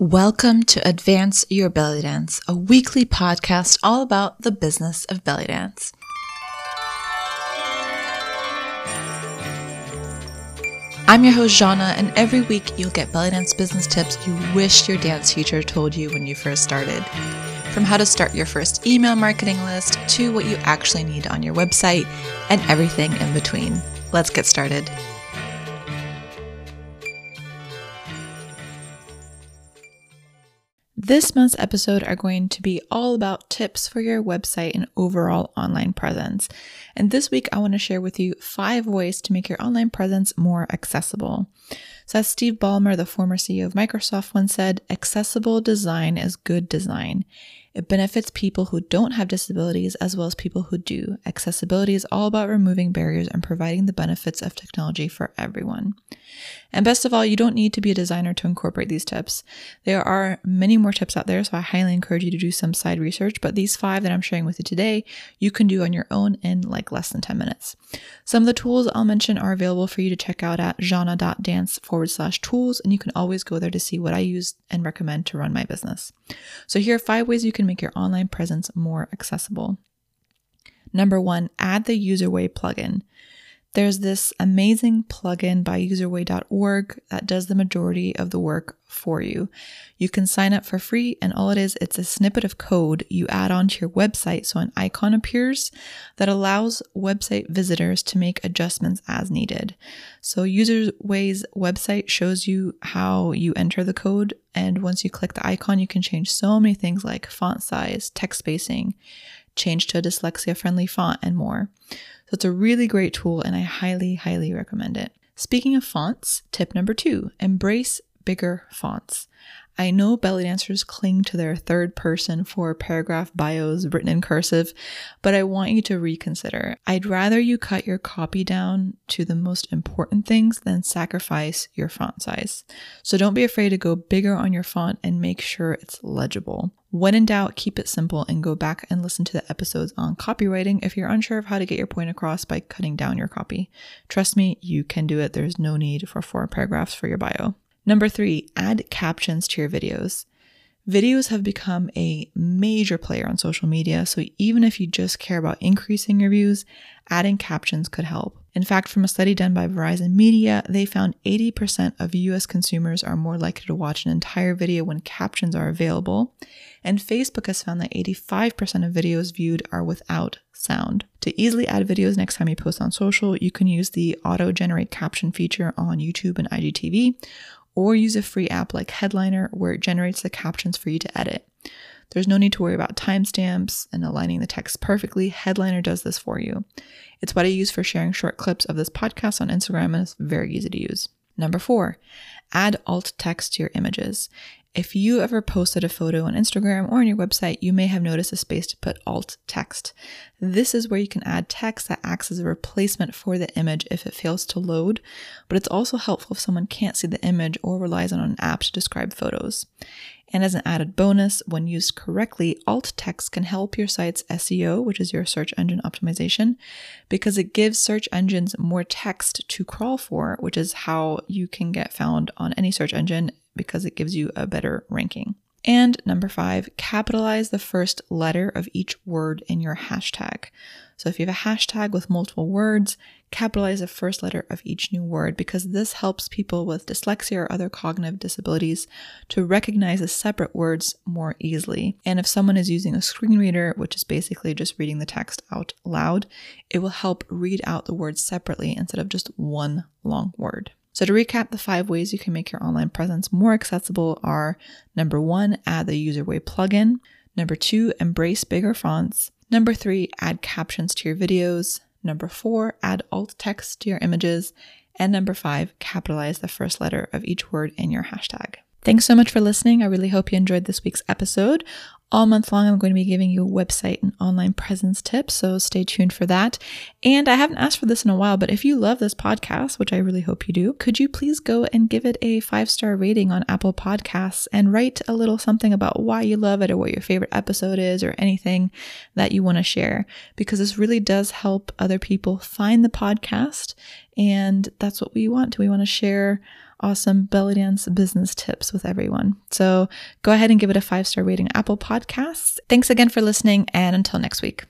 Welcome to Advance Your Belly Dance, a weekly podcast all about the business of belly dance. I'm your host, Jana, and every week you'll get belly dance business tips you wish your dance teacher told you when you first started. From how to start your first email marketing list to what you actually need on your website and everything in between. Let's get started. This month's episode are going to be all about tips for your website and overall online presence. And this week, I want to share with you five ways to make your online presence more accessible. So, as Steve Ballmer, the former CEO of Microsoft, once said, accessible design is good design. It benefits people who don't have disabilities as well as people who do. Accessibility is all about removing barriers and providing the benefits of technology for everyone. And best of all, you don't need to be a designer to incorporate these tips. There are many more tips out there, so I highly encourage you to do some side research. But these five that I'm sharing with you today, you can do on your own in like less than 10 minutes. Some of the tools I'll mention are available for you to check out at jana.dance forward slash tools, and you can always go there to see what I use and recommend to run my business. So here are five ways you can make your online presence more accessible. Number one, add the UserWay plugin. There's this amazing plugin by userway.org that does the majority of the work for you. You can sign up for free, and all it is, it's a snippet of code you add onto your website so an icon appears that allows website visitors to make adjustments as needed. So, Userway's website shows you how you enter the code, and once you click the icon, you can change so many things like font size, text spacing, change to a dyslexia friendly font, and more. It's a really great tool and I highly, highly recommend it. Speaking of fonts, tip number two embrace bigger fonts. I know belly dancers cling to their third person for paragraph bios written in cursive, but I want you to reconsider. I'd rather you cut your copy down to the most important things than sacrifice your font size. So don't be afraid to go bigger on your font and make sure it's legible. When in doubt, keep it simple and go back and listen to the episodes on copywriting if you're unsure of how to get your point across by cutting down your copy. Trust me, you can do it. There's no need for four paragraphs for your bio. Number three, add captions to your videos. Videos have become a major player on social media, so even if you just care about increasing your views, adding captions could help. In fact, from a study done by Verizon Media, they found 80% of US consumers are more likely to watch an entire video when captions are available, and Facebook has found that 85% of videos viewed are without sound. To easily add videos next time you post on social, you can use the auto generate caption feature on YouTube and IGTV, or use a free app like Headliner where it generates the captions for you to edit. There's no need to worry about timestamps and aligning the text perfectly. Headliner does this for you. It's what I use for sharing short clips of this podcast on Instagram and it's very easy to use. Number four, add alt text to your images. If you ever posted a photo on Instagram or on your website, you may have noticed a space to put alt text. This is where you can add text that acts as a replacement for the image if it fails to load, but it's also helpful if someone can't see the image or relies on an app to describe photos. And as an added bonus, when used correctly, alt text can help your site's SEO, which is your search engine optimization, because it gives search engines more text to crawl for, which is how you can get found on any search engine because it gives you a better ranking. And number five, capitalize the first letter of each word in your hashtag. So if you have a hashtag with multiple words, capitalize the first letter of each new word because this helps people with dyslexia or other cognitive disabilities to recognize the separate words more easily. And if someone is using a screen reader, which is basically just reading the text out loud, it will help read out the words separately instead of just one long word. So, to recap, the five ways you can make your online presence more accessible are number one, add the UserWay plugin. Number two, embrace bigger fonts. Number three, add captions to your videos. Number four, add alt text to your images. And number five, capitalize the first letter of each word in your hashtag. Thanks so much for listening. I really hope you enjoyed this week's episode. All month long, I'm going to be giving you website and online presence tips, so stay tuned for that. And I haven't asked for this in a while, but if you love this podcast, which I really hope you do, could you please go and give it a five star rating on Apple Podcasts and write a little something about why you love it or what your favorite episode is or anything that you want to share? Because this really does help other people find the podcast. And that's what we want. Do we want to share awesome belly dance business tips with everyone. So go ahead and give it a five star rating Apple Podcasts. Thanks again for listening, and until next week.